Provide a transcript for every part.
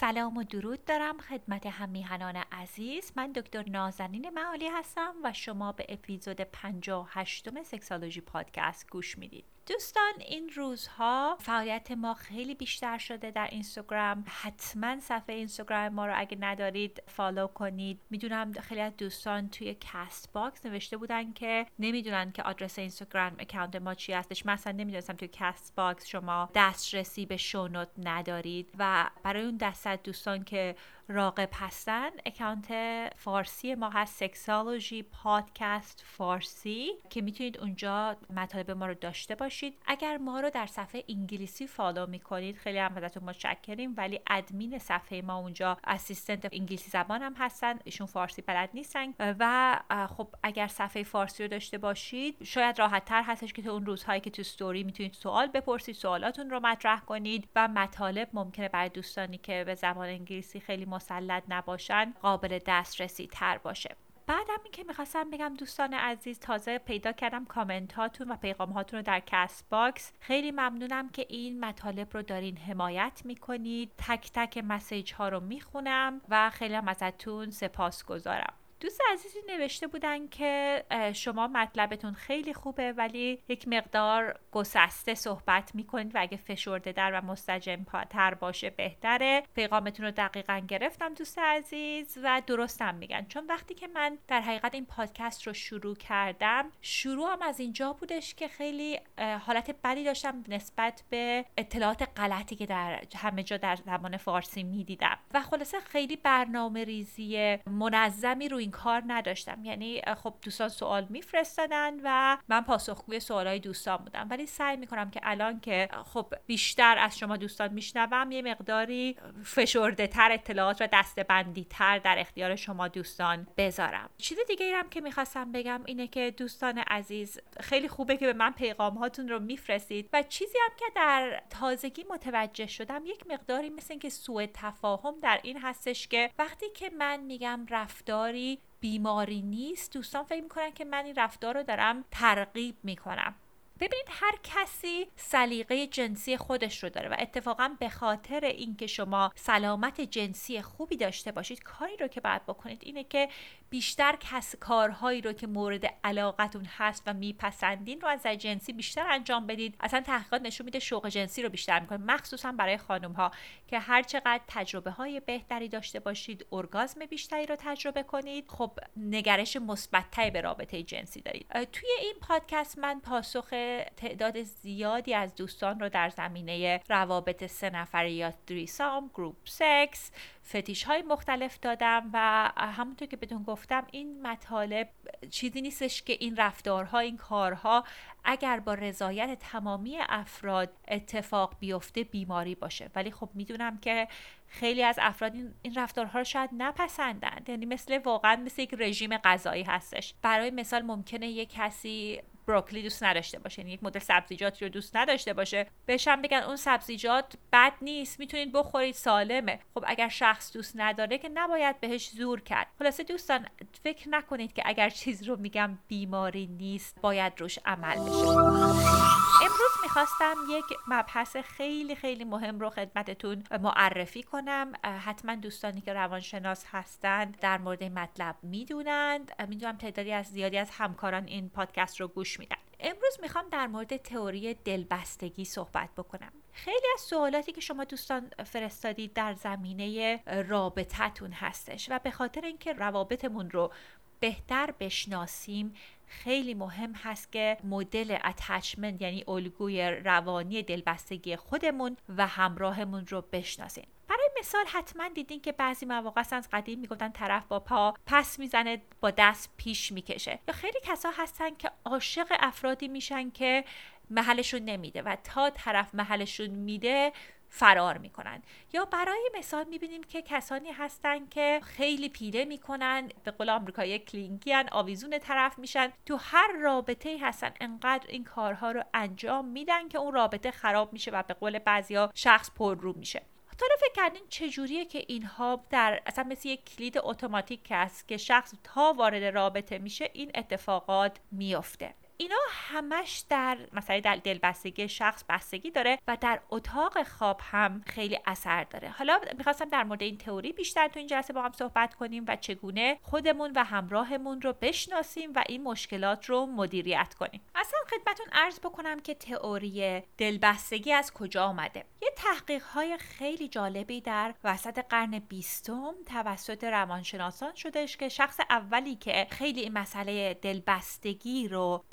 سلام و درود دارم خدمت هم میهنان عزیز. من دکتر نازنین معالی هستم و شما به اپیزود 58 Sexology Podcast گوش می‌دید. دوستان این روزها فعالیت ما خیلی بیشتر شده در اینستاگرام. حتما صفحه اینستاگرام ما رو اگه ندارید follow کنید. می‌دونم خیلی از دوستان توی Castbox نوشته بودن که نمی‌دونن که آدرس اینستاگرام account ما چی هستش. مثلا نمی‌دونستم توی Castbox شما دسترسی به show note ندارید. و برای اون دست دوستان که راغب هستن. account فارسی ما هست Sexology Podcast فارسی که می‌تونید اونجا مطالب ما رو داشته باشید. اگر ما رو در صفحه انگلیسی follow می‌کنید خیلی هم ازتون متشکریم. ولی ادمین صفحه ما اونجا assistant انگلیسی زبان هم هستن. ایشون فارسی بلد نیستن. و خب اگر صفحه فارسی رو داشته باشید شاید راحت تر هستش که تو اون روزهایی که تو ستوری می‌تونید سوال بپرسید سوالاتون رو مطرح کنید. و مطالب ممکنه برای دوستانی که به زبان انگلیسی خیلی مسلط نباشن قابل دسترسی تر باشه بعدم این که می‌خواستم بگم دوستان عزیز تازه پیدا کردم کامنت هاتون و پیغام هاتون رو در Castbox. خیلی ممنونم که این مطالب رو دارین حمایت می‌کنید. تک تک message ها رو می‌خونم و خیلی هم ازتون سپاسگزارم دوست عزیزی نوشته بودن که شما مطلبتون خیلی خوبه ولی یک مقدار گسسته صحبت می‌کنید و اگه فشرده تر و منسجم تر باشه بهتره. پیغامتون رو دقیقا گرفتم دوست عزیز و درستم میگن. چون وقتی که من در حقیقت این پادکست رو شروع کردم شروعم از اینجا بودش که خیلی حالت بدی داشتم نسبت به اطلاعات غلطی که در همه جا در زبان فارسی می‌دیدم. و خلاصه خیلی برنامه ریزی منظمی روی این کار نداشتم. یعنی خب دوستان سوال میفرستادن و من پاسخگوی سوالای دوستان بودم. ولی سعی می‌کنم که الان که خب بیشتر از شما دوستان میشنوم یه مقداری فشرده تر اطلاعات و دستبندی تر در اختیار شما دوستان بذارم. چیز دیگه ای که می‌خواستم بگم اینه که دوستان عزیز خیلی خوبه که به من پیغام هاتون رو میفرستید و چیزی هم که در تازگی متوجه شدم یک مقداری مثل اینکه سوء تفاهم در این هستش که وقتی که من میگم رفتاری بیماری نیست. دوستان فکر می‌کنن که من این رفتار رو دارم ترغیب می‌کنم. ببینید هر کسی سلیقه جنسی خودش رو داره و اتفاقا به خاطر اینکه شما سلامت جنسی خوبی داشته باشید کاری رو که باید بکنید اینه که بیشتر کس کارهایی رو که مورد علاقتون هست و میپسندین رو از جنسی بیشتر انجام بدید. اصلا تحقیقات نشون میده شوق جنسی رو بیشتر می‌کنه مخصوصا برای خانم ها که هر چقدر تجربه های بهتری داشته باشید ارگازم بیشتری رو تجربه کنید. خب نگرش مثبتتری به رابطه جنسی دارید. توی این پادکست من پاسخ تعداد زیادی از دوستان رو در زمینه روابط سه نفره یا دریسام گروپ سکس فتیش های مختلف دادم و همونطور که بهتون گفتم این مطالب چیزی نیستش که این رفتارها این کارها اگر با رضایت تمامی افراد اتفاق بیفته بیماری باشه. ولی خب می‌دونم که خیلی از افراد این رفتارها رو شاید نپسندند. یعنی مثل واقعا مثل یک رژیم غذایی هستش. برای مثال ممکنه یک کسی بروکلی دوست نداشته باشه. یعنی یک مدل سبزیجاتی رو دوست نداشته باشه. بهشم بگن اون سبزیجات بد نیست می‌تونید بخورید سالمه. خب اگر شخص دوست نداره که نباید بهش زور کرد. خلاصه دوستان فکر نکنید که اگر چیز رو میگم بیماری نیست باید روش عمل بشه. امروز می‌خواستم یک مبحث خیلی خیلی مهم رو خدمتتون معرفی کنم. حتما دوستانی که روانشناس هستند در مورد مطلب می‌دونند. می‌دونم تعدادی از زیادی از همکاران این پادکست رو گوش میدن. امروز می‌خوام در مورد تئوری دلبستگی صحبت بکنم. خیلی از سوالاتی که شما دوستان فرستادید در زمینه رابطتون هستش و به خاطر اینکه روابطمون رو بهتر بشناسیم خیلی مهم هست که مدل اتچمنت یعنی الگوی روانی دلبستگی خودمون و همراهمون رو بشناسیم. برای مثال حتما دیدین که بعضی مواقع از قدیم می‌گفتن طرف با پا پس می‌زنه با دست پیش می‌کشه. یا خیلی کسا هستن که عاشق افرادی میشن که محلشون نمیده و تا طرف محلشون میده فرار می‌کنن. یا برای مثال می‌بینیم که کسانی هستن که خیلی پیله می‌کنن به قول آمریکایی کلینکیان آویزون طرف میشن. تو هر رابطه هستن انقدر این کارها رو انجام میدن که اون رابطه خراب میشه و به قول بعضیا شخص پر رو میشه. تا فکر کردین چجوریه که اینها در اصلا مثل یک کلید اتوماتیک است که شخص تا وارد رابطه میشه این اتفاقات میافته؟ اینا همش در مثلا در دلبستگی شخص بستگی داره و در اتاق خواب هم خیلی اثر داره. حالا می‌خواستم در مورد این تئوری بیشتر تو این جلسه با هم صحبت کنیم و چگونه خودمون و همراهمون رو بشناسیم و این مشکلات رو مدیریت کنیم. اصلا خدمتون عرض بکنم که تئوری دلبستگی از کجا آمده؟ یه تحقیق های خیلی جالبی در وسط قرن بیستم توسط روانشناسان شدهش که شخص اولی که خیلی این مسئله دلبستگی رو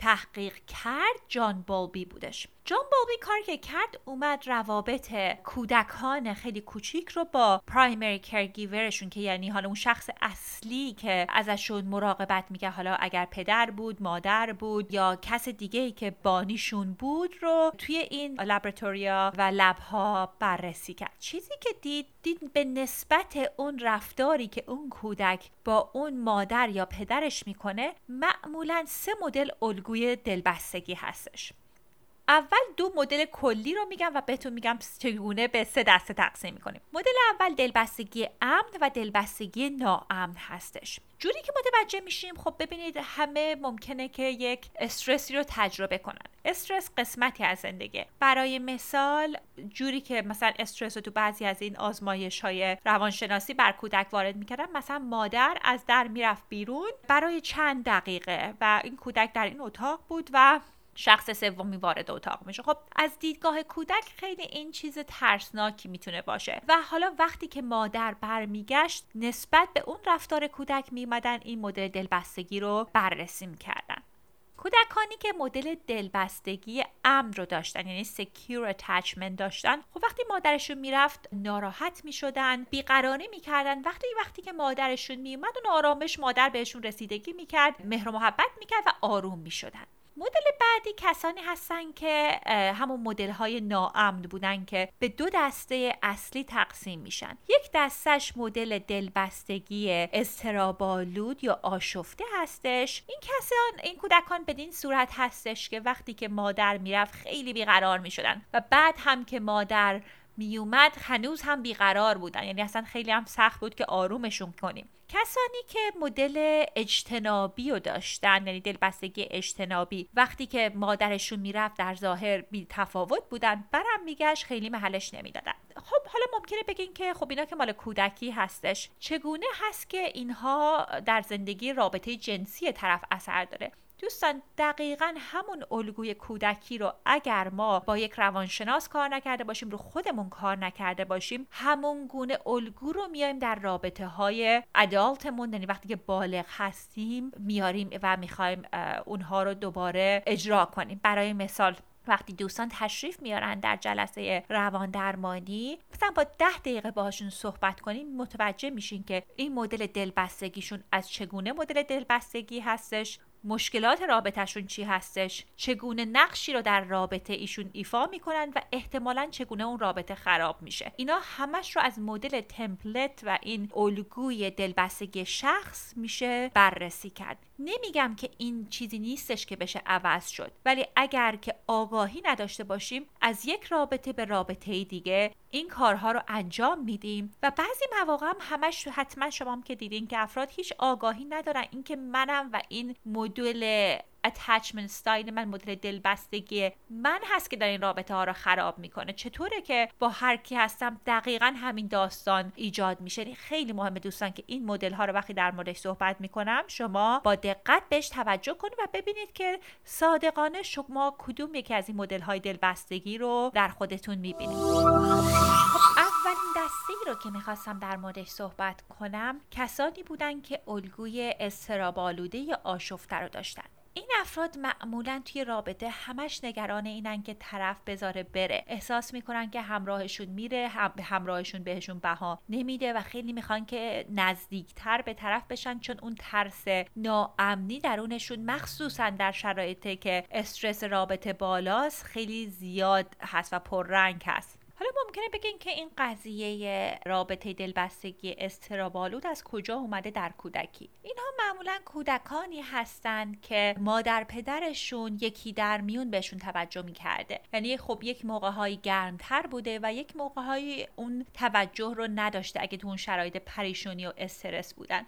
کرد جان بالبی بودش. جان بالبی کار که کرد اومد روابط کودکان خیلی کوچیک رو با پرایمری کرگیورشون که یعنی حالا اون شخص اصلی که ازشون مراقبت میگه حالا اگر پدر بود مادر بود یا کس دیگه ای که بانیشون بود رو توی این لابراتوریا و لبها بررسی کرد. چیزی که دید دید به نسبت اون رفتاری که اون کودک با اون مادر یا پدرش می‌کنه معمولا سه مدل الگوی دلبستگی هستش. اول دو مدل کلی رو میگم و بهتون میگم چگونه به سه دسته تقسیم می‌کنیم. مدل اول دلبستگی امن و دلبستگی ناامن هستش. جوری که متوجه میشیم خب ببینید همه ممکنه که یک استرسی رو تجربه کنن. استرس قسمتی از زندگی. برای مثال جوری که مثلا استرس رو تو بعضی از این آزمایش های روانشناسی بر کودک وارد می‌کردن مثلا مادر از در می‌رفت بیرون برای چند دقیقه و این کودک در این اتاق بود و شخص سومی وارد اتاق میشه. خب از دیدگاه کودک خیلی این چیز ترسناکی می‌تونه باشه. و حالا وقتی که مادر برمیگشت نسبت به اون رفتار کودک میمدن این مدل دلبستگی رو بررسی می‌کردن. کودکانی که مدل دلبستگی امن رو داشتن یعنی secure attachment داشتن خب وقتی مادرشون می‌رفت ناراحت می‌شدن بیقراری می‌کردن. وقتی وقتی که مادرشون میومد اون آرامش مادر بهشون رسیدگی می‌کرد مهر و محبت می‌کرد و آروم می‌شدن. مدل بعدی کسانی هستن که همون مدل های ناامن بودن که به دو دسته اصلی تقسیم میشن. یک دستش مدل دلبستگی استرابالود یا آشفته هستش. این کسان این کودکان بدین صورت هستش که وقتی که مادر می‌رفت خیلی بیقرار می‌شدن و بعد هم که مادر میومد هنوز هم بیقرار بودن. یعنی اصلا خیلی هم سخت بود که آرومشون کنیم. کسانی که مدل اجتنابی رو داشتن یعنی دلبستگی اجتنابی وقتی که مادرشون می‌رفت در ظاهر بی تفاوت بودن برم میگشت خیلی محلش نمی‌دادن. خب حالا ممکنه بگین که خب اینا که مال کودکی هستش چگونه هست که اینها در زندگی رابطه جنسی طرف اثر داره؟ دوستان دقیقا همون الگوی کودکی رو اگر ما با یک روانشناس کار نکرده باشیم رو خودمون کار نکرده باشیم همون گونه الگو رو میایم در رابطه های ادالتمون یعنی وقتی که بالغ هستیم میاریم و می‌خوایم اونها رو دوباره اجرا کنیم. برای مثال وقتی دوستان تشریف میارن در جلسه روان درمانی مثلا با ده دقیقه باشون صحبت کنیم متوجه میشین که این مدل دلبستگیشون از چگونه مدل دلبستگی هستش. مشکلات رابطهشون چی هستش؟ چگونه نقشی رو در رابطه ایشون ایفا می‌کنن و احتمالا چگونه اون رابطه خراب میشه؟ اینا همش رو از مدل تمپلت و این الگوی دلبستگی شخص میشه بررسی کرد. نمیگم که این چیزی نیستش که بشه عوض شد ولی اگر که آگاهی نداشته باشیم از یک رابطه به رابطه دیگه این کارها رو انجام میدیم و بعضی مواقع هم همش حتما شما هم که دیدین که افراد هیچ آگاهی ندارن. اینکه منم و این مدل اتچمنت ستایل من مدل دلبستگی من هست که در این رابطه ها رو خراب می‌کنه. چطوره که با هر کی هستم دقیقا همین داستان ایجاد میشه؟ یعنی خیلی مهمه دوستان که این مدل ها رو وقتی در موردش صحبت می‌کنم شما با دقت بهش توجه کنید و ببینید که صادقانه شما کدوم یکی از این مدل های دلبستگی رو در خودتون می‌بینید. رو که می‌خواستم در موردش صحبت کنم کسانی بودن که الگوی استرابالوده یا آشفته رو داشتن. این افراد معمولا توی رابطه همش نگران اینن که طرف بذاره بره. احساس می‌کنن که همراهشون میره هم همراهشون بهشون بها نمیده و خیلی می‌خوان که نزدیکتر به طرف بشن چون اون ترس ناامنی درونشون مخصوصا در شرایطی که استرس رابطه بالاست خیلی زیاد هست و پررنگ هست. حالا ممکنه بگین که این قضیه رابطه دلبستگی استرابالود از کجا اومده در کودکی؟ اینها معمولا کودکانی هستند که مادر پدرشون یکی در میون بهشون توجه می‌کرده. یعنی خب یک موقع های گرمتر بوده و یک موقع های اون توجه رو نداشته اگه تو اون شرایط پریشونی و استرس بودن.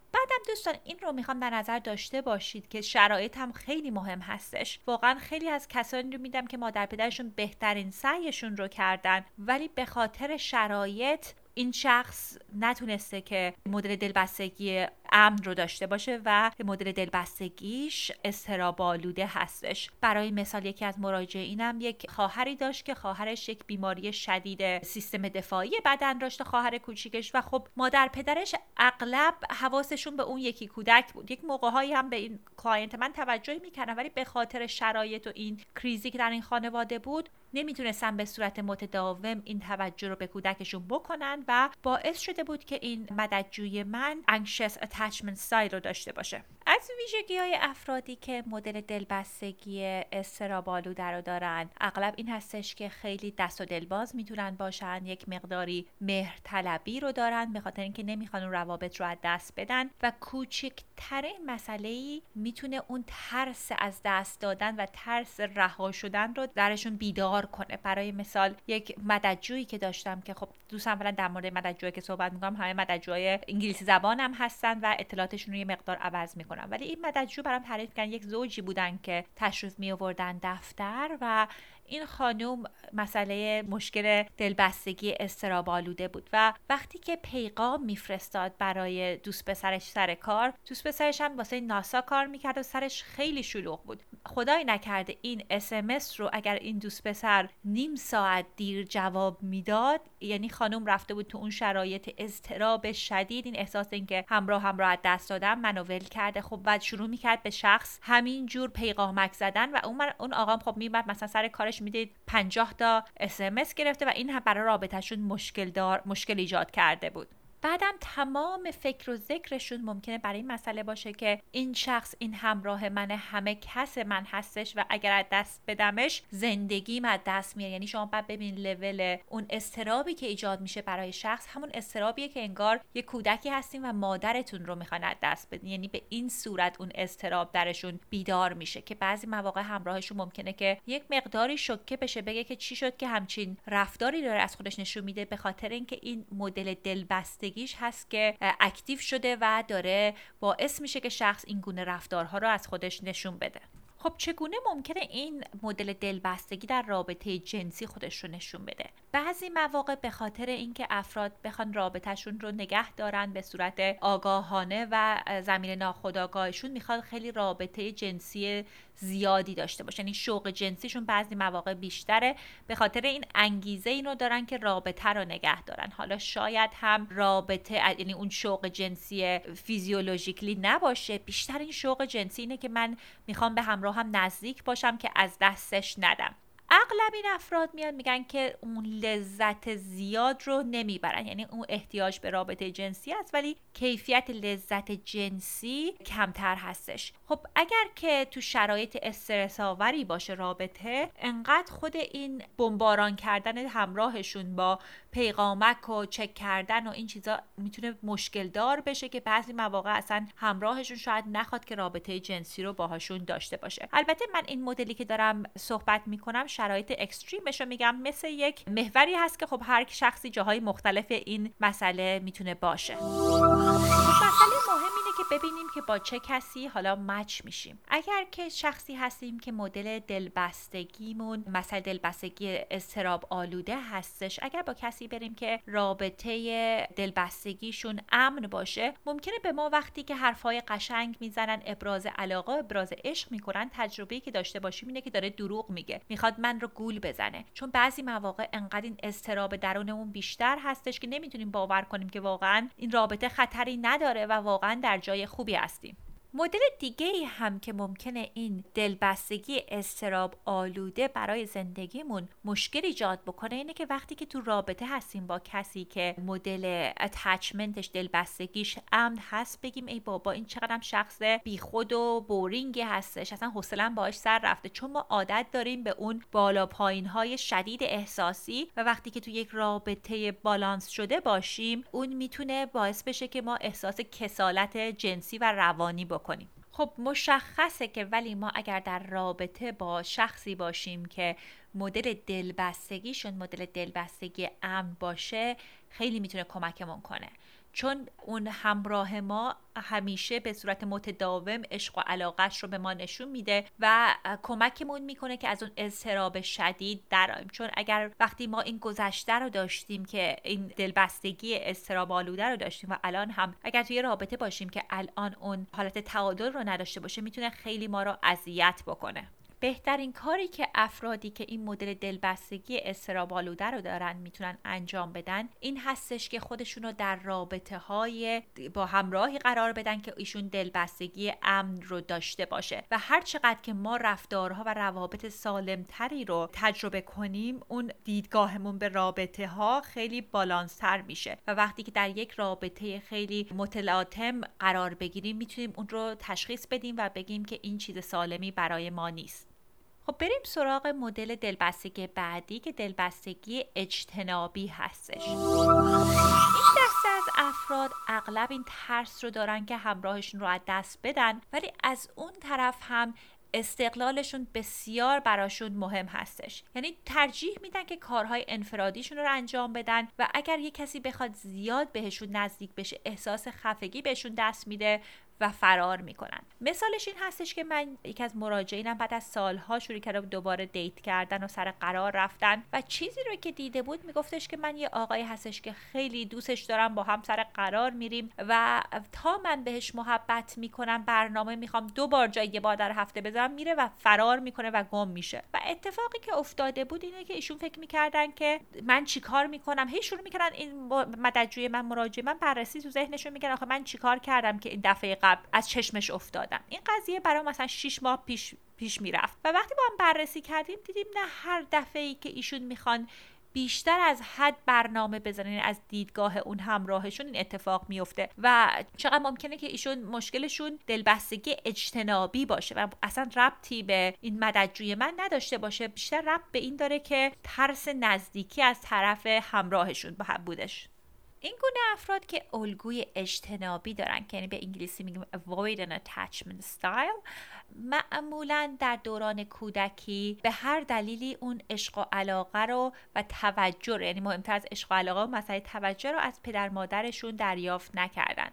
دوستان این رو می‌خوام در نظر داشته باشید که شرایط هم خیلی مهم هستش. واقعا خیلی از کسانی رو دیدم که مادر پدرشون بهترین سعیشون رو کردن ولی به خاطر شرایط این شخص نتونسته که مدل دلبستگی امن رو داشته باشه و مدل دلبستگیش اضطراب‌آلوده هستش. برای مثال یکی از مراجعینم یک خواهری داشت که خواهرش یک بیماری شدید سیستم دفاعی بدن داشته خواهر کوچیکش. و خب مادر پدرش اغلب حواسشون به اون یکی کودک بود. یک موقع هم به این client من توجه می‌کردن ولی به خاطر شرایط و این crisis ی که در این خانواده بود نمی‌تونستن به صورت متداوم این توجه رو به کودکشون بکنن و باعث شده بود که این مددجوی من anxious attachment style رو داشته باشه. از ویژگی های افرادی که مدل دلبستگی استرابالوده رو دارن اغلب این هستش که خیلی دست و دلباز می‌تونن باشن یک مقداری مهرطلبی رو دارن به خاطر اینکه نمی‌خوان اون روابط رو از دست بدن و کوچکترین مسئله ای می‌تونه اون ترس از دست دادن و ترس رها شدن رو درشون بیدار کنه. برای مثال یک مددجویی که داشتم که خب دوستم اولا در مورد مددجویی که صحبت می‌کنم همه مددجوهای انگلیسی زبان هم هستن و اطلاعاتشون رو یه مقدار عوض می‌کنم. ولی این مددجو برام تعریف کردن یک زوجی بودن که تشریف می آوردن دفتر و این خانوم مسئله مشکل دلبستگی استراب آلوده بود و وقتی که پیغام میفرستاد برای دوست پسرش سر کار دوست پسرش هم واسه ناسا کار می‌کرد و سرش خیلی شلوغ بود. خدای نکرده این اسمس رو اگر این دوست پسر نیم ساعت دیر جواب می‌داد یعنی خانم رفته بود تو اون شرایط استراب شدید این احساس اینکه همراه همراه دست دادم منو ول کرده. خب بعد شروع می‌کرد به شخص همین جور پیغامک زدن و اون اون آقام خب می‌برد مثلا سر کارش می‌دید 50 تا اسمس گرفته و این هم برای رابطهشون مشکل دار مشکل ایجاد کرده بود. بعدم تمام فکر و ذکرشون ممکنه برای این مسئله باشه که این شخص این همراه من همه کس من هستش و اگر از دست بدمش زندگیم از دست میاد. یعنی شما بعد ببین لول اون استرابی که ایجاد میشه برای شخص همون استرابیه که انگار یه کودکی هستیم و مادرتون رو می‌خوان از دست بدین. یعنی به این صورت اون استراب درشون بیدار میشه که بعضی مواقع همراهشون ممکنه که یک مقداری شوکه بشه بگه که چی شد که همچین رفتاری داره از خودش نشون میده به خاطر اینکه این مدل دلبسته هست که اکتیو شده و داره باعث میشه که شخص این گونه رفتارها رو از خودش نشون بده. خب چگونه ممکنه این مدل دلبستگی در رابطه جنسی خودش رو نشون بده؟ بعضی مواقع به خاطر اینکه افراد بخوان رابطهشون رو نگه دارن به صورت آگاهانه و زمین ناخودآگاهشون می‌خواد خیلی رابطه جنسی زیادی داشته باشن یعنی شوق جنسیشون بعضی مواقع بیشتره. به خاطر این انگیزه اینو دارن که رابطه رو نگه دارن. حالا شاید هم رابطه یعنی اون شوق جنسی فیزیولوژیکلی نباشه. بیشتر این شوق جنسی اینه که من می‌خوام به همراه هم نزدیک باشم که از دستش ندم. اغلب این افراد میان میگن که اون لذت زیاد رو نمی‌برن. یعنی اون احتیاج به رابطه جنسی است ولی کیفیت لذت جنسی کمتر هستش. خب اگر که تو شرایط استرس آوری باشه رابطه انقدر خود این بمباران کردن همراهشون با پیغامک و چک کردن و این چیزا می‌تونه مشکل دار بشه که بعضی مواقع اصلا همراهشون شاید نخواد که رابطه جنسی رو باهاشون داشته باشه. البته من این مدلی که دارم صحبت می‌کنم شرایط اکستریمش رو میگم. مثل یک محوری هست که خب هر شخصی جاهای مختلف این مسئله می‌تونه باشه. مسئله مهم اینه که ببینیم که با چه کسی حالا مچ میشیم. اگر که شخصی هستیم که مدل دلبستگیمون مسئله دلبستگی استراب آلوده هستش اگر با کسی بریم که رابطه دلبستگیشون امن باشه ممکنه به ما وقتی که حرفای قشنگ می‌زنن ابراز علاقه ابراز عشق می‌کنن تجربه که داشته باشیم اینه که داره دروغ میگه. می‌خواد من رو گول بزنه. چون بعضی مواقع انقدر این استراب درونمون بیشتر هستش که نمی‌تونیم باور کنیم که واقعا این رابطه خطری نداره و واقعا در جای خوبی هستیم. مدل دیگه هم که ممکنه این دلبستگی استراب آلوده برای زندگیمون مشکل ایجاد بکنه اینه که وقتی که تو رابطه هستیم با کسی که مدل اتچمنتش دلبستگیش امن هست بگیم ای بابا این چقدر شخص بیخود و بورینگی هستش. اصلا حوصله‌ام باهاش سر رفته. چون ما عادت داریم به اون بالا پایین های شدید احساسی و وقتی که تو یک رابطه بالانس شده باشیم اون می‌تونه باعث بشه که ما احساس کسالت جنسی و روانی بکنیم. خب مشخصه که ولی ما اگر در رابطه با شخصی باشیم که مدل دلبستگیشون مدل دلبستگی امن باشه خیلی می‌تونه کمکمون کنه. چون اون همراه ما همیشه به صورت متداوم عشق و علاقش رو به ما نشون میده و کمکمون می‌کنه که از اون اضطراب شدید درآیم چون اگر وقتی ما این گذشته رو داشتیم که این دلبستگی اضطراب آلوده رو داشتیم و الان هم اگر توی رابطه باشیم که الان اون حالت تعادل رو نداشته باشه می‌تونه خیلی ما رو اذیت بکنه. بهترین کاری که افرادی که این مدل دلبستگی استراب آلوده رو دارن می‌تونن انجام بدن این هستش که خودشون رو در رابطه های با همراهی قرار بدن که ایشون دلبستگی امن رو داشته باشه. و هر چقدر که ما رفتارها و روابط سالمتری رو تجربه کنیم اون دیدگاهمون به رابطه ها خیلی بالانستر میشه. و وقتی که در یک رابطه خیلی متلاطم قرار بگیریم می‌تونیم اون رو تشخیص بدیم و بگیم که این چیز سالمی برای ما نیست. خب بریم سراغ مدل دلبستگی بعدی که دلبستگی اجتنابی هستش. این دسته از افراد اغلب این ترس رو دارن که همراهشون رو از دست بدن ولی از اون طرف هم استقلالشون بسیار براشون مهم هستش. یعنی ترجیح میدن که کارهای انفرادیشون رو انجام بدن و اگر یه کسی بخواد زیاد بهشون نزدیک بشه احساس خفگی بهشون دست میده و فرار می‌کنن. مثالش این هستش که من یکی از مراجعینم بعد از سالها شروع کرده دوباره دیت کردن و سر قرار رفتن و چیزی رو که دیده بود میگفتش که من یه آقایی هستش که خیلی دوستش دارم با هم سر قرار میریم و تا من بهش محبت می‌کنم برنامه می‌خوام دو بار جای یه بار در هفته بذارم میره و فرار می‌کنه و گم میشه. و اتفاقی که افتاده بود اینه که ایشون فکر می‌کردن که من چیکار می‌کنم؟ هی شروع می‌کردن این مددجوی من مراجعه من بررسی تو ذهنشون میگن آخه من چیکار کردم که این دفعه از چشمش افتادم. این قضیه برای مثلا 6 ماه پیش پیش می‌رفت. و وقتی با هم بررسی کردیم دیدیم نه هر دفعه ای که ایشون می‌خوان بیشتر از حد برنامه بزنن یعنی از دیدگاه اون همراهشون این اتفاق میفته. و چقدر ممکنه که ایشون مشکلشون دلبستگی اجتنابی باشه و اصلا ربطی به این مددجوی من نداشته باشه. بیشتر ربط به این داره که ترس نزدیکی از طرف همراهشون بودش این گونه افراد که الگوی اجتنابی دارن که یعنی به انگلیسی میگیم avoid an attachment style معمولا در دوران کودکی به هر دلیلی اون عشق و علاقه رو و توجه یعنی مهمتر از عشق و علاقه و مسئله توجه رو از پدر مادرشون دریافت نکردن.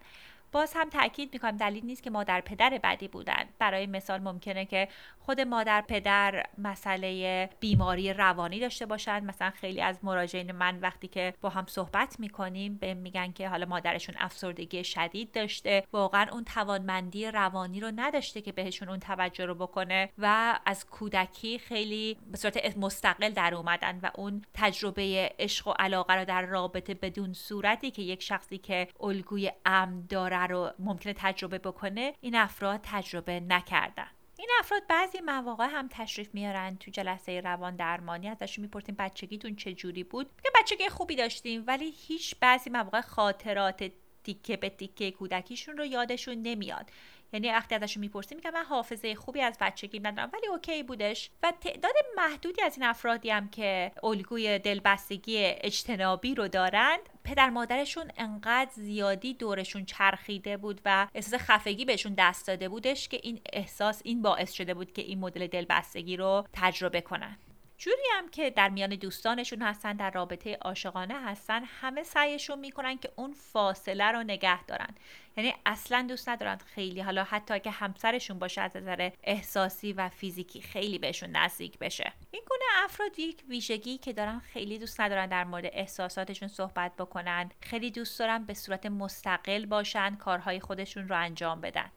باز هم تاکید می‌کنم دلیل نیست که مادر پدر بدی بودن. برای مثال ممکنه که خود مادر پدر مسئله بیماری روانی داشته باشن. مثلا خیلی از مراجعین من وقتی که با هم صحبت می‌کنیم به میگن که حالا مادرشون افسردگی شدید داشته. واقعا اون توانمندی روانی رو نداشته که بهشون اون توجه رو بکنه و از کودکی خیلی به صورت مستقل در اومدن و اون تجربه عشق و علاقه رو در رابطه بدون صورتی که یک شخصی که الگوی امن داره رو ممکنه تجربه بکنه این افراد تجربه نکردن. این افراد بعضی مواقع هم تشریف میارن تو جلسه روان درمانی ازشون می‌پرسیم بچگیتون چه جوری بود؟ که بچگی خوبی داشتیم ولی هیچ بعضی مواقع خاطرات تیکه به تیکه کودکیشون رو یادشون نمیاد. یعنی وقتی ازشون می‌پرسیم میگن من حافظه خوبی از بچگی ندارم. ولی اوکی بودش. و تعداد محدودی از این افرادی هم که الگوی دلبستگی اجتنابی رو دارند پدر مادرشون انقدر زیادی دورشون چرخیده بود و احساس خفگی بهشون دست داده بودش که این احساس این باعث شده بود که این مدل دلبستگی رو تجربه کنن. جوری هم که در میان دوستانشون هستن در رابطه عاشقانه هستن همه سعیشون می‌کنن که اون فاصله رو نگه دارن. یعنی اصلا دوست ندارن خیلی حالا حتی که همسرشون باشه از نظر احساسی و فیزیکی خیلی بهشون نزدیک بشه. این گونه افراد یک ویژگی که دارن خیلی دوست ندارن در مورد احساساتشون صحبت بکنن خیلی دوست دارن به صورت مستقل باشن کارهای خودشون رو انجام بدن.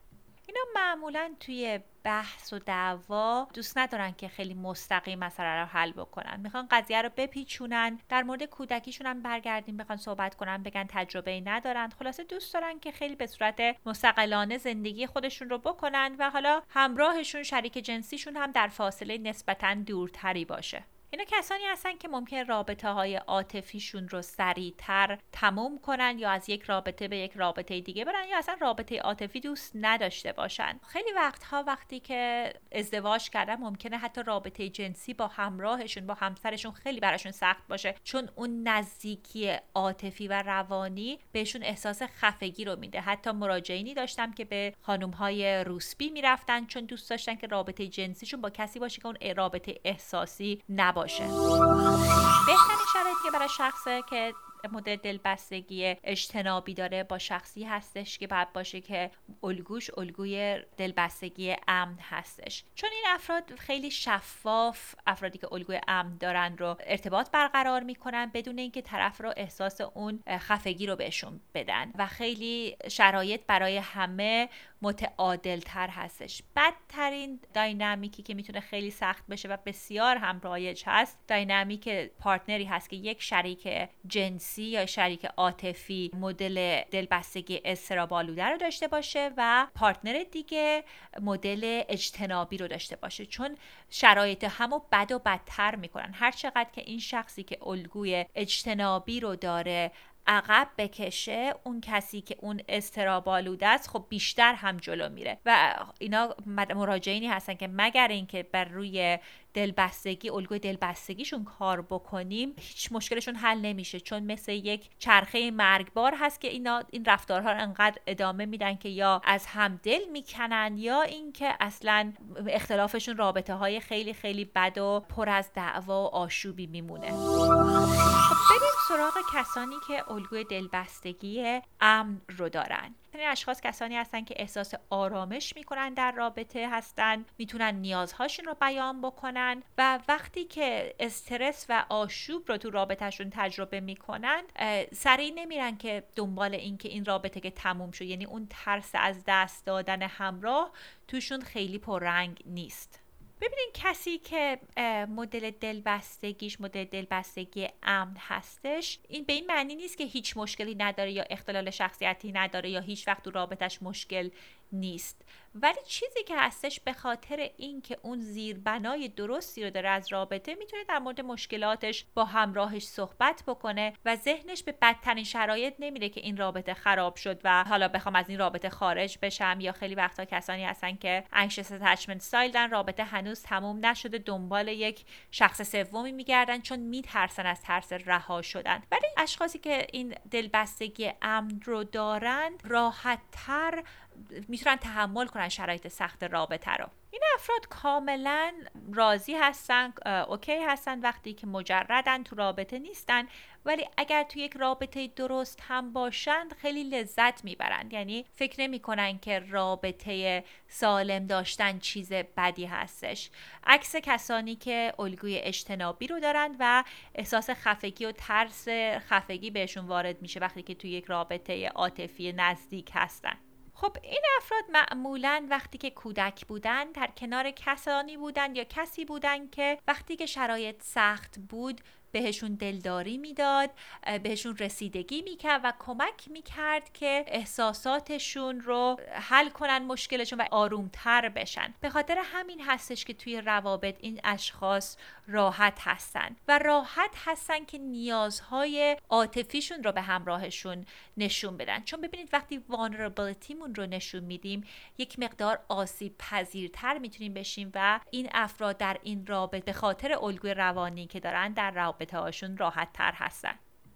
اینا معمولا توی بحث و دعوا دوست ندارن که خیلی مستقیم مسئله رو حل بکنن. می‌خوان قضیه رو بپیچونن در مورد کودکیشون هم برگردیم بخوان صحبت کنن بگن تجربه ای ندارن. خلاصه دوست دارن که خیلی به صورت مستقلانه زندگی خودشون رو بکنن و حالا همراهشون شریک جنسیشون هم در فاصله نسبتا دورتری باشه. اینا کسانی هستن که ممکن رابطه های عاطفیشون رو سریعتر تموم کنن یا از یک رابطه به یک رابطه دیگه برن یا اصلا رابطه عاطفی دوست نداشته باشن. خیلی وقتها وقتی که ازدواج کردن ممکنه حتی رابطه جنسی با همراهشون با همسرشون خیلی براشون سخت باشه چون اون نزدیکی عاطفی و روانی بهشون احساس خفگی رو میده. حتی مراجعینی داشتم که به خانم های روسبی می‌رفتن چون دوست داشتن که رابطه جنسیشون با کسی باشه که اون رابطه احساسی نباشه. باشه بهترین شرایطی که برای شخصه که مدل دلبستگی اجتنابی داره با شخصی هستش که بعد باشه که الگوش الگوی دلبستگی امن هستش. چون این افراد خیلی شفاف افرادی که الگوی امن دارن رو ارتباط برقرار می‌کنن بدون اینکه طرف رو احساس اون خفگی رو بهشون بدن. و خیلی شرایط برای همه متعادل تر هستش. بدترین داینامیکی که می‌تونه خیلی سخت بشه و بسیار هم رایج هست داینامیک پارتنری هست که یک شریک جنسی یا شریک عاطفی مدل دلبستگی استراب آلوده رو داشته باشه و پارتنر دیگه مدل اجتنابی رو داشته باشه. چون شرایط همو بد و بدتر می‌کنن. هر چقدر که این شخصی که الگوی اجتنابی رو داره عقب بکشه اون کسی که اون استرابالوده است خب بیشتر هم جلو میره. و اینا مراجعینی هستن که مگر اینکه بر روی دلبستگی الگوی دلبستگیشون کار بکنیم هیچ مشکلشون حل نمیشه. چون مثل یک چرخه مرگبار هست که اینا این رفتارها رو انقدر ادامه میدن که یا از هم دل می‌کنن یا اینکه اصلا اختلافشون رابطه های خیلی خیلی بد و پر از دعوا و آشوبی میمونه. خب سراغ کسانی که الگوی دلبستگی امن رو دارن. این اشخاص کسانی هستن که احساس آرامش می‌کنن در رابطه هستن می‌تونن نیازهاشون رو بیان بکنن و وقتی که استرس و آشوب رو تو رابطهشون تجربه می‌کنن سریع نمیرن که دنبال این که این رابطه که تموم شد یعنی اون ترس از دست دادن همراه توشون خیلی پررنگ نیست. ببینید کسی که مدل دلبستگیش مدل دلبستگی امن هستش این به این معنی نیست که هیچ مشکلی نداره یا اختلال شخصیتی نداره یا هیچ وقت تو رابطش مشکل نیست. ولی چیزی که هستش به خاطر اینکه اون زیربنای درستی رو داره از رابطه می‌تونه در مورد مشکلاتش با همراهش صحبت بکنه و ذهنش به بدترین شرایط نمیره که این رابطه خراب شد و حالا بخوام از این رابطه خارج بشم یا خیلی وقتا کسانی هستن که anxious attachment style رابطه هنوز تموم نشده دنبال یک شخص سومی میگردن چون میترسن از ترس رها شدن. ولی اشخاصی که این دلبستگی امن رو دارن راحت تر می‌تونن تحمل کنن شرایط سخت رابطه رو. این افراد کاملا راضی هستن اوکی هستن وقتی که مجردن تو رابطه نیستن. ولی اگر تو یک رابطه درست هم باشند خیلی لذت می‌برند. یعنی فکر نمی‌کنن که رابطه سالم داشتن چیز بدی هستش. عکس کسانی که الگوی اجتنابی رو دارند و احساس خفگی و ترس خفگی بهشون وارد میشه وقتی که تو یک رابطه عاطفی نزدیک هستن. خب این افراد معمولا وقتی که کودک بودن در کنار کسانی بودن یا کسی بودن که وقتی که شرایط سخت بود بهشون دلداری می‌داد بهشون رسیدگی می‌کرد و کمک می‌کرد که احساساتشون رو حل کنن مشکلشون و آرومتر بشن. به خاطر همین هستش که توی روابط این اشخاص راحت هستن و راحت هستن که نیازهای عاطفیشون رو به همراهشون نشون بدن. چون ببینید وقتی vulnerabilityمون رو نشون میدیم یک مقدار آسیب پذیرتر می‌تونیم بشیم و این افراد در این رابطه به خاطر الگوی روانی که دارن در رابطه هاشون راحت تر هستن.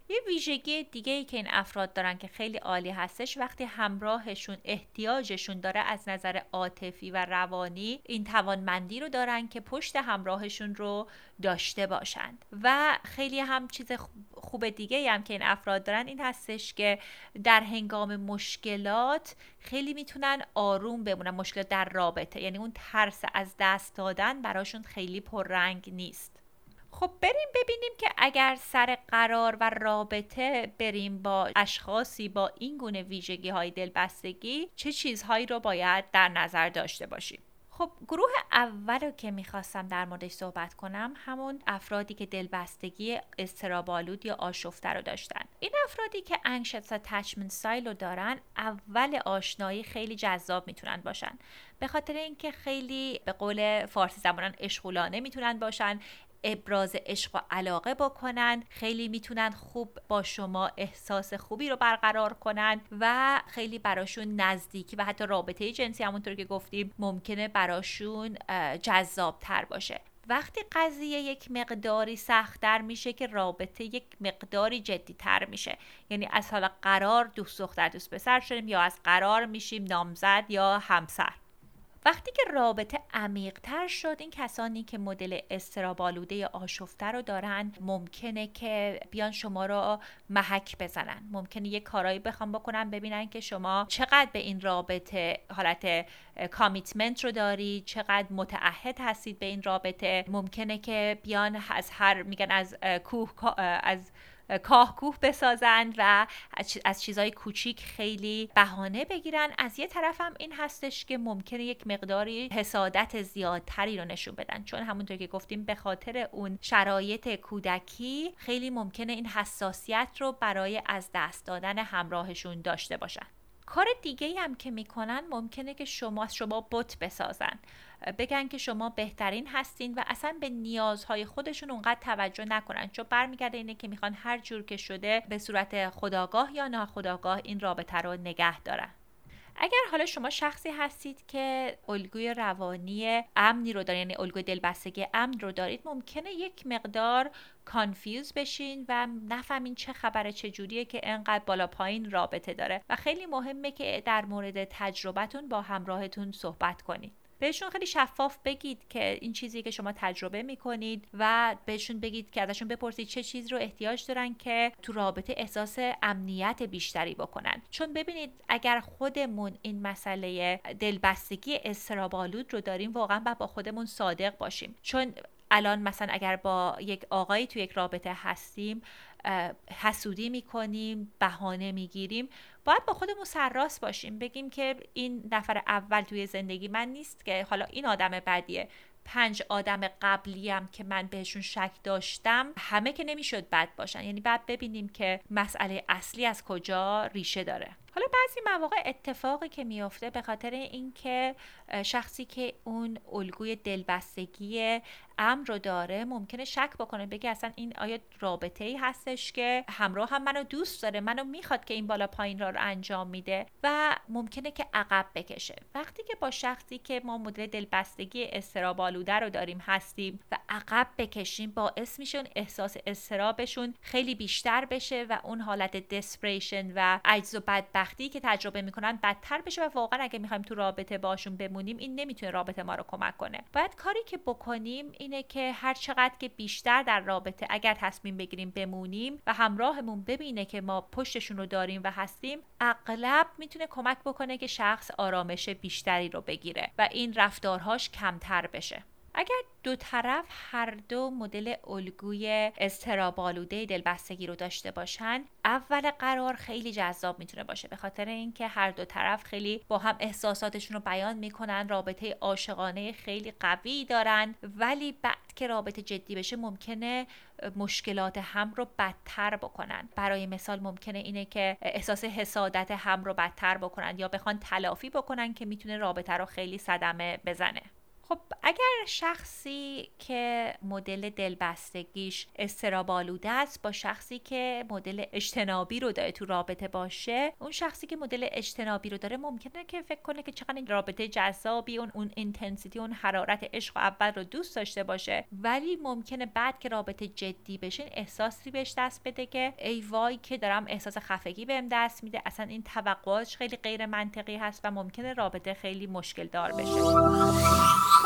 یه ویژگی دیگه ای که این افراد دارن که خیلی عالی هستش وقتی همراهشون احتیاجشون داره از نظر عاطفی و روانی این توانمندی رو دارن که پشت همراهشون رو داشته باشند. و خیلی هم چیز خوب دیگه هم که این افراد دارن این هستش که در هنگام مشکلات خیلی می‌تونن آروم بمونن. مشکل در رابطه یعنی اون ترس از دست دادن براشون خیلی پررنگ نیست. خب بریم ببینیم که اگر سر قرار و رابطه بریم با اشخاصی با این گونه ویژگی های دلبستگی چه چیزهایی رو باید در نظر داشته باشیم؟ خب گروه اول رو که می‌خواستم در موردش صحبت کنم همون افرادی که دلبستگی استرابالود یا آشفته رو داشتن. این افرادی که انکشس اتچمنت سایل رو دارن اول آشنایی خیلی جذاب می‌تونن باشن. به خاطر اینکه خیلی به قول فارسی زبانان اشغولانه می‌تونن باشن. ابراز عشق و علاقه بکنن. خیلی می‌تونن خوب با شما احساس خوبی رو برقرار کنن و خیلی براشون نزدیکی و حتی رابطه جنسی همونطور که گفتیم ممکنه براشون جذاب تر باشه. وقتی قضیه یک مقداری سختتر میشه که رابطه یک مقداری جدی تر میشه. یعنی از حالا قرار دوست دختر دوست پسر شدیم یا از قرار میشیم نامزد یا همسر. وقتی که رابطه عمیق تر شد این کسانی که مدل استرابالوده آشفته رو دارن ممکنه که بیان شما رو محک بزنن. ممکنه یه کارایی بخوام بکنن ببینن که شما چقدر به این رابطه حالت کامیتمنت رو داری چقدر متعهد هستید به این رابطه. ممکنه که بیان از هر میگن از کوه از کاهکوه بسازند و از چیزهای کوچیک خیلی بهانه بگیرن. از یه طرف هم این هستش که ممکنه یک مقداری حسادت زیادتری رو نشون بدن. چون همونطور که گفتیم به خاطر اون شرایط کودکی خیلی ممکنه این حساسیت رو برای از دست دادن همراهشون داشته باشن. کار دیگه هم که می‌کنن ممکنه که شما شما بت بسازن. بگن که شما بهترین هستین و اصلا به نیازهای خودشون اونقدر توجه نکنن. چون برمیگرده اینه که می‌خوان هر جور که شده به صورت خداگاه یا ناخداگاه این رابطه رو نگه دارن. اگر حالا شما شخصی هستید که الگوی روانی امنی رو دارید یعنی الگوی دلبستگی امن رو دارید ممکنه یک مقدار کانفیوز بشین و نفهمین چه خبره چه جوریه که انقدر بالا پایین رابطه داره. و خیلی مهمه که در مورد تجربتون با همراهتون صحبت کنید بهشون خیلی شفاف بگید که این چیزی که شما تجربه می‌کنید و بهشون بگید که ازشون بپرسید چه چیز رو احتیاج دارن که تو رابطه احساس امنیت بیشتری بکنن. چون ببینید اگر خودمون این مسئله دلبستگی استرابالود رو داریم واقعا با خودمون صادق باشیم. چون الان مثلا اگر با یک آقایی تو یک رابطه هستیم حسودی می‌کنیم بهانه می‌گیریم باید با خودمون سرراست باشیم. بگیم که این نفر اول توی زندگی من نیست که حالا این آدم بدیه. پنج آدم قبلی هم که من بهشون شک داشتم همه که نمی‌شد بد باشن. یعنی بعد ببینیم که مسئله اصلی از کجا ریشه داره. حالا بعضی مواقع اتفاقی که میافته به خاطر اینکه شخصی که اون الگوی دلبستگی امر رو داره ممکنه شک بکنه بگه اصلا این آیا رابطه ای هستش که همراه هم منو دوست داره منو می‌خواد که این بالا پایین را رو انجام میده و ممکنه که عقب بکشه. وقتی که با شخصی که ما مدل دلبستگی استرابالوده رو داریم هستیم و عقب بکشیم باعث میشه اون احساس استرابشون خیلی بیشتر بشه و اون حالت دسپریشن و عجز و بدبختی که تجربه می‌کنن بدتر بشه و واقعا اگه می‌خوایم تو رابطه باشون بمونیم این نمی‌تونه رابطه ما رو کمک کنه. باید کاری که بکنیم اینه که هر چقدر که بیشتر در رابطه اگر تصمیم بگیریم بمونیم و همراهمون ببینه که ما پشتشون رو داریم و هستیم اغلب می‌تونه کمک بکنه که شخص آرامش بیشتری رو بگیره و این رفتارهاش کمتر بشه. اگر دو طرف هر دو مدل الگوی استرابالوده دلبستگی رو داشته باشن اول قرار خیلی جذاب می‌تونه باشه. به خاطر اینکه هر دو طرف خیلی با هم احساساتشون رو بیان می‌کنن رابطه عاشقانه خیلی قوی دارن ولی بعد که رابطه جدی بشه ممکنه مشکلات هم رو بدتر بکنن. برای مثال ممکنه اینه که احساس حسادت هم رو بدتر بکنن یا بخوان تلافی بکنن که می‌تونه رابطه رو خیلی صدمه بزنه. خب اگر شخصی که مدل دلبستگیش اضطراب‌آلوده است با شخصی که مدل اجتنابی رو داره تو رابطه باشه اون شخصی که مدل اجتنابی رو داره ممکنه که فکر کنه که چقدر این رابطه جذابی اون اون intensity اون حرارت عشق اول رو دوست داشته باشه. ولی ممکنه بعد که رابطه جدی بشین احساسی بهش دست بده که ای وای که دارم احساس خفگی بهم دست میده. اصلا این توقعاتش خیلی غیر منطقی هست و ممکنه رابطه خیلی مشکل دار بشه.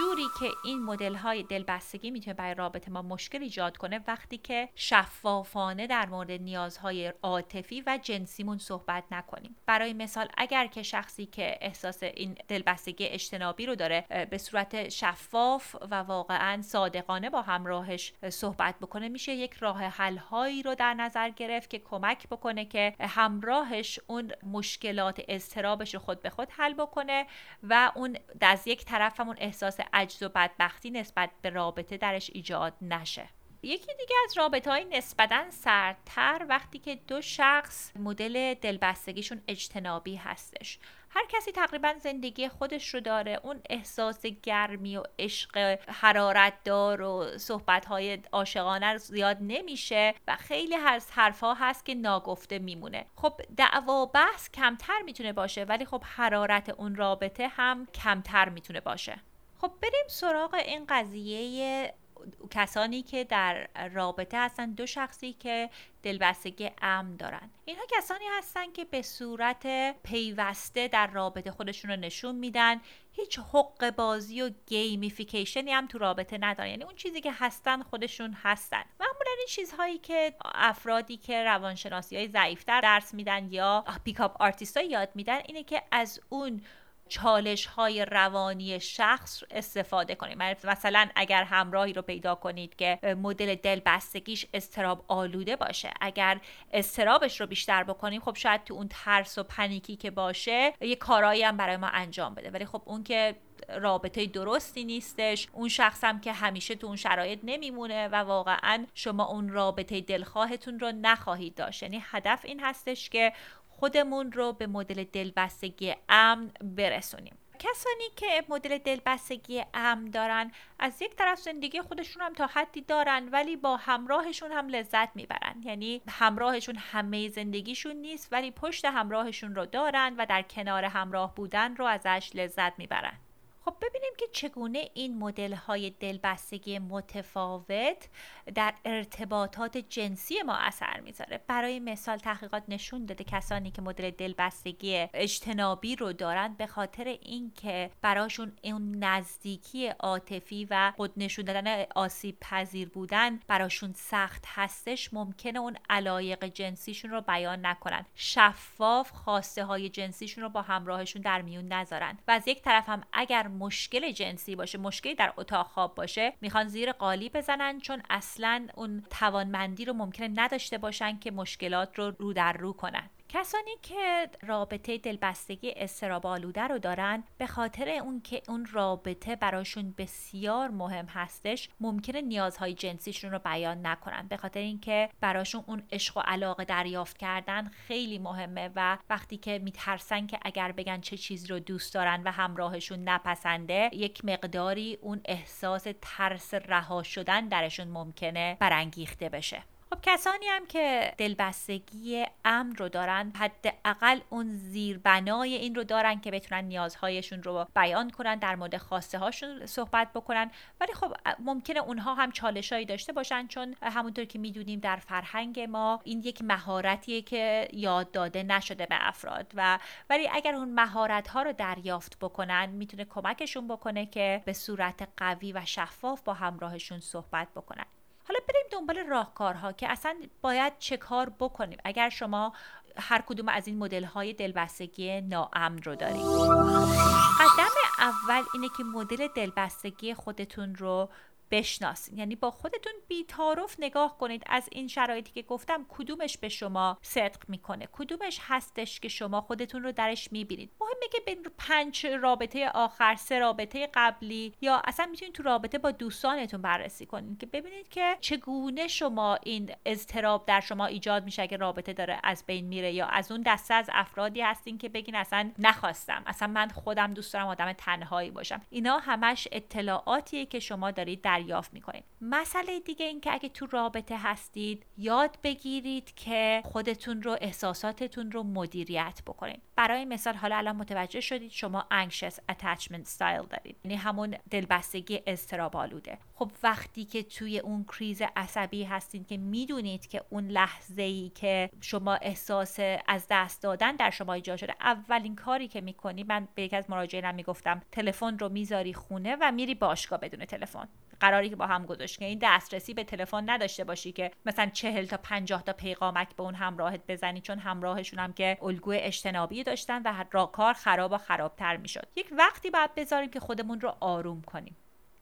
جوری که این مدل های دلبستگی می‌تونه برای رابطه ما مشکل ایجاد کنه وقتی که شفافانه در مورد نیازهای عاطفی و جنسیمون صحبت نکنیم. برای مثال اگر که شخصی که احساس این دلبستگی اجتنابی رو داره به صورت شفاف و واقعا صادقانه با همراهش صحبت بکنه میشه یک راه حل هایی رو در نظر گرفت که کمک بکنه که همراهش اون مشکلات اضطرابش رو خود به خود حل بکنه و اون از یک طرف همون احساس عجز و بدبختی نسبت به رابطه درش ایجاد نشه. یکی دیگه از رابطه های نسبتا سردتر وقتی که دو شخص مدل دلبستگیشون اجتنابی هستش. هر کسی تقریبا زندگی خودش رو داره اون احساس گرمی و عشق حرارت دار و صحبت های عاشقانه زیاد نمیشه و خیلی از حرفها هست که ناگفته میمونه. خب دعوا بحث کمتر می‌تونه باشه ولی خب حرارت اون رابطه هم کمتر می‌تونه باشه. خب بریم سراغ این قضیه کسانی که در رابطه هستن دو شخصی که دلبستگی امن دارن. اینها کسانی هستن که به صورت پیوسته در رابطه خودشون رو نشون میدن. هیچ حقه بازی و gamification ی هم تو رابطه ندارن. یعنی اون چیزی که هستن خودشون هستن. معمولا این چیزهایی که افرادی که روانشناسی های ضعیفتر درس میدن یا pickup artist یاد میدن اینه که از اون چالش های روانی شخص استفاده کنید مثلا اگر همراهی رو پیدا کنید که مدل دل بستگیش استراب آلوده باشه اگر استرابش رو بیشتر بکنیم خب شاید تو اون ترس و پنیکی که باشه یه کارایی هم برای ما انجام بده. ولی خب اون که رابطه درستی نیستش اون شخص هم که همیشه تو اون شرایط نمیمونه و واقعا شما اون رابطه دلخواهتون رو نخواهید داشت. یعنی هدف این هستش که خودمون رو به مدل دلبستگی امن برسونیم. کسانی که مدل دلبستگی امن دارن از یک طرف زندگی خودشون هم تا حدی دارن ولی با همراهشون هم لذت می‌برن. یعنی همراهشون همه زندگیشون نیست ولی پشت همراهشون رو دارن و در کنار همراه بودن رو ازش لذت می‌برن. خب ببینیم که چگونه این مدل های دلبستگی متفاوت در ارتباطات جنسی ما اثر می‌ذاره. برای مثال تحقیقات نشون داده کسانی که مدل دلبستگی اجتنابی رو دارن به خاطر اینکه براشون اون نزدیکی عاطفی و خود نشون دادن آسیب پذیر بودن براشون سخت هستش ممکنه اون علایق جنسیشون رو بیان نکنن. شفاف خواسته های جنسیشون رو با همراهشون در میون نذارن. و از یک طرف هم اگر مشکل جنسی باشه مشکلی در اتاق خواب باشه می‌خوان زیر قالی بزنن چون اصلا اون توانمندی رو ممکنه نداشته باشن که مشکلات رو رو در رو کنن. کسانی که رابطه دلبستگی استراب آلوده رو دارن به خاطر اون که اون رابطه براشون بسیار مهم هستش ممکنه نیازهای جنسیشون رو بیان نکنن. به خاطر اینکه براشون اون عشق و علاقه دریافت کردن خیلی مهمه و وقتی که میترسن که اگر بگن چه چیز رو دوست دارن و همراهشون نپسنده یک مقداری اون احساس ترس رها شدن درشون ممکنه برانگیخته بشه. خب کسانی هم که دلبستگی امن رو دارن حداقل اون زیربنای این رو دارن که بتونن نیازهایشون رو بیان کنن در مورد خواسته هاشون صحبت بکنن. ولی خب ممکنه اونها هم چالشایی داشته باشن چون همونطور که می‌دونیم در فرهنگ ما این یک مهارتیه که یاد داده نشده به افراد و ولی اگر اون مهارت ها رو دریافت بکنن می‌تونه کمکشون بکنه که به صورت قوی و شفاف با همراهشون صحبت بکنن. حالا بریم دنبال راهکارها که اصلا باید چه کار بکنیم. اگر شما هر کدوم از این مدل های دلبستگی ناامن رو دارید. قدم اول اینه که مدل دلبستگی خودتون رو بشناسید یعنی با خودتون بیتارف نگاه کنید. از این شرایطی که گفتم کدومش به شما صدق می‌کنه؟ کدومش هستش که شما خودتون رو درش می‌بینید؟ مهمه که به پنج رابطه آخر سه رابطه قبلی یا اصلا می‌تونید تو رابطه با دوستانتون بررسی کنید که ببینید که چگونه شما این اضطراب در شما ایجاد میشه که رابطه داره از بین میره یا از اون دسته از افرادی هستین که بگین اصلا نخواستم. اصلا من خودم دوست دارم آدم تنهایی باشم. اینا همش اطلاعاتیه که شما دارید در دریافت می‌کنید. مسئله دیگه این که اگه تو رابطه هستید یاد بگیرید که خودتون رو احساساتتون رو مدیریت بکنید. برای مثال حالا الان متوجه شدید شما anxious attachment style دارید. یعنی همون دلبستگی اضطراب آلوده خب وقتی که توی اون کریز عصبی هستید که می‌دونید که اون لحظه ای که شما احساس از دست دادن در شما ایجاد شده اولین کاری که می‌کنی من به یک از مراجعینم می‌گفتم تلفن رو می‌ذاری خونه و میری باشگاه بدون تلفن. قراری که با هم گذاشت که این دسترسی به تلفن نداشته باشی که مثلا چهل تا پنجاه تا پیغامک به اون همراهت بزنی چون همراهشون هم که الگوی اجتنابی داشتن و کار خراب و خرابتر می‌شد. یک وقتی باید بذاریم که خودمون رو آروم کنیم.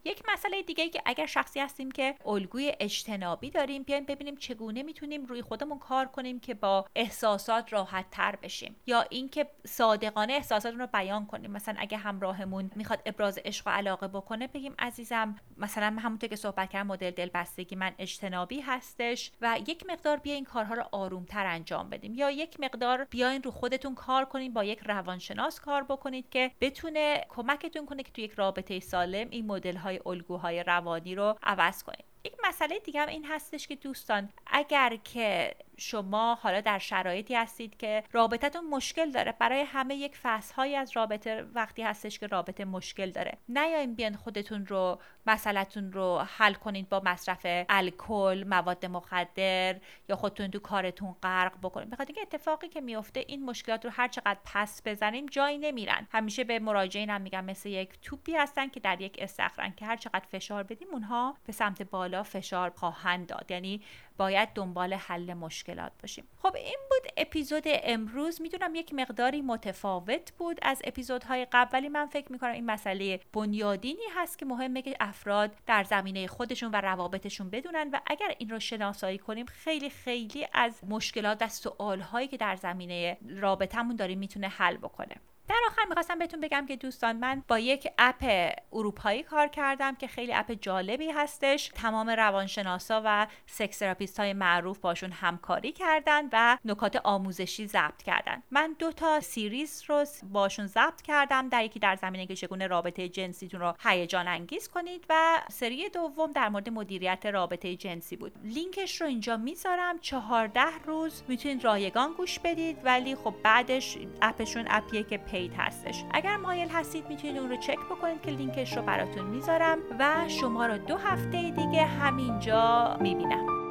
یک مسئله دیگه که اگر شخصی هستیم که الگوی اجتنابی داریم بیایم ببینیم چگونه می‌تونیم روی خودمون کار کنیم که با احساسات راحت تر بشیم یا اینکه صادقانه احساساتون رو بیان کنیم. مثلا اگه همراهمون می‌خواد ابراز عشق و علاقه بکنه بگیم عزیزم مثلا همونطور که صحبت کردم مدل دلبستگی من اجتنابی هستش و یک مقدار بیا این کارها رو آرومتر انجام بدیم یا یک مقدار بیاین رو خودتون کار کنیم با یک روانشناس کار بکنید که بتونه کمکتون کنه که تو یک رابطه سالم این مدل های الگوهای روانی رو عوض کنید یک مسئله دیگه هم این هستش که دوستان اگر که شما حالا در شرایطی هستید که رابطتون مشکل داره. برای همه یک فصلهایی از رابطه وقتی هستش که رابطه مشکل داره. نیاین بیان خودتون رو مسئلهتون رو حل کنید با مصرف الکل مواد مخدر یا خودتون تو کارتون غرق بکنید. بخاطر اینکه اتفاقی که میفته این مشکلات رو هر چقدر پس بزنیم جایی نمیرن. همیشه به مراجعین هم میگم مثل یک توپی هستن که در یک استخرن که هر چقدر فشار بدیم اونها به سمت بالا فشار خواهند داد. یعنی باید دنبال حل مشکلات باشیم. خب این بود اپیزود امروز. می‌دونم یک مقداری متفاوت بود از اپیزودهای قبل ولی من فکر می‌کنم این مسئله بنیادینی هست که مهمه که افراد در زمینه خودشون و روابطشون بدونن و اگر این رو شناسایی کنیم خیلی خیلی از مشکلات و سوالهایی که در زمینه رابطمون داریم می‌تونه حل بکنه. در آخر می‌خواستم بهتون بگم که دوستان من با یک app اروپایی کار کردم که خیلی app جالبی هستش. تمام روانشناسا و سکس های معروف باشون همکاری کردن و نکات آموزشی ضبط کردن. من دو تا series رو باشون ضبط کردم. در یکی در زمینه که چگونه رابطه جنسیتون رو هیجان انگیز کنید و سری دوم در مورد مدیریت رابطه جنسی بود. لینکش رو اینجا می‌ذارم. چهارده روز می‌تونید رایگان گوش بدید ولی خب بعدش app شون app یه که هستش. اگر مایل هستید می‌تونید اون رو چک بکنید که لینکش رو براتون می‌ذارم و شما رو دو هفته دیگه همینجا می‌بینم.